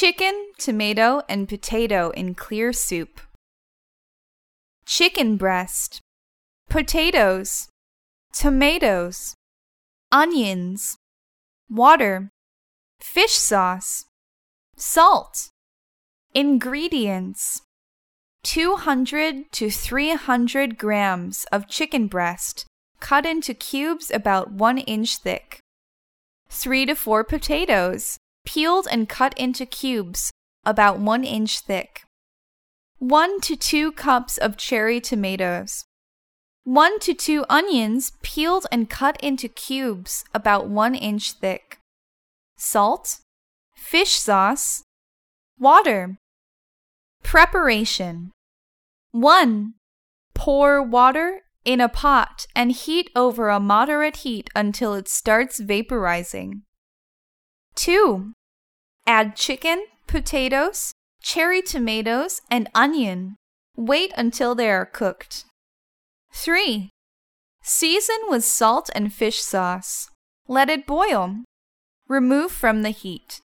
Chicken, tomato, and potato in clear soup. Chicken breast, potatoes, tomatoes, onions, water, fish sauce, salt. Ingredients. 200 to 300 grams of chicken breast cut into cubes about 1 inch thick. 3 to 4 potatoes peeled and cut into cubes about 1 inch thick. 1 to 2 cups of cherry tomatoes. 1 to 2 onions peeled and cut into cubes about 1 inch thick. Salt, fish sauce, water. Preparation 1. Pour water in a pot and heat over a moderate heat until it starts vaporizing. 2. Add chicken, potatoes, cherry tomatoes, and onion. Wait until they are cooked. 3. Season with salt and fish sauce. Let it boil. Remove from the heat.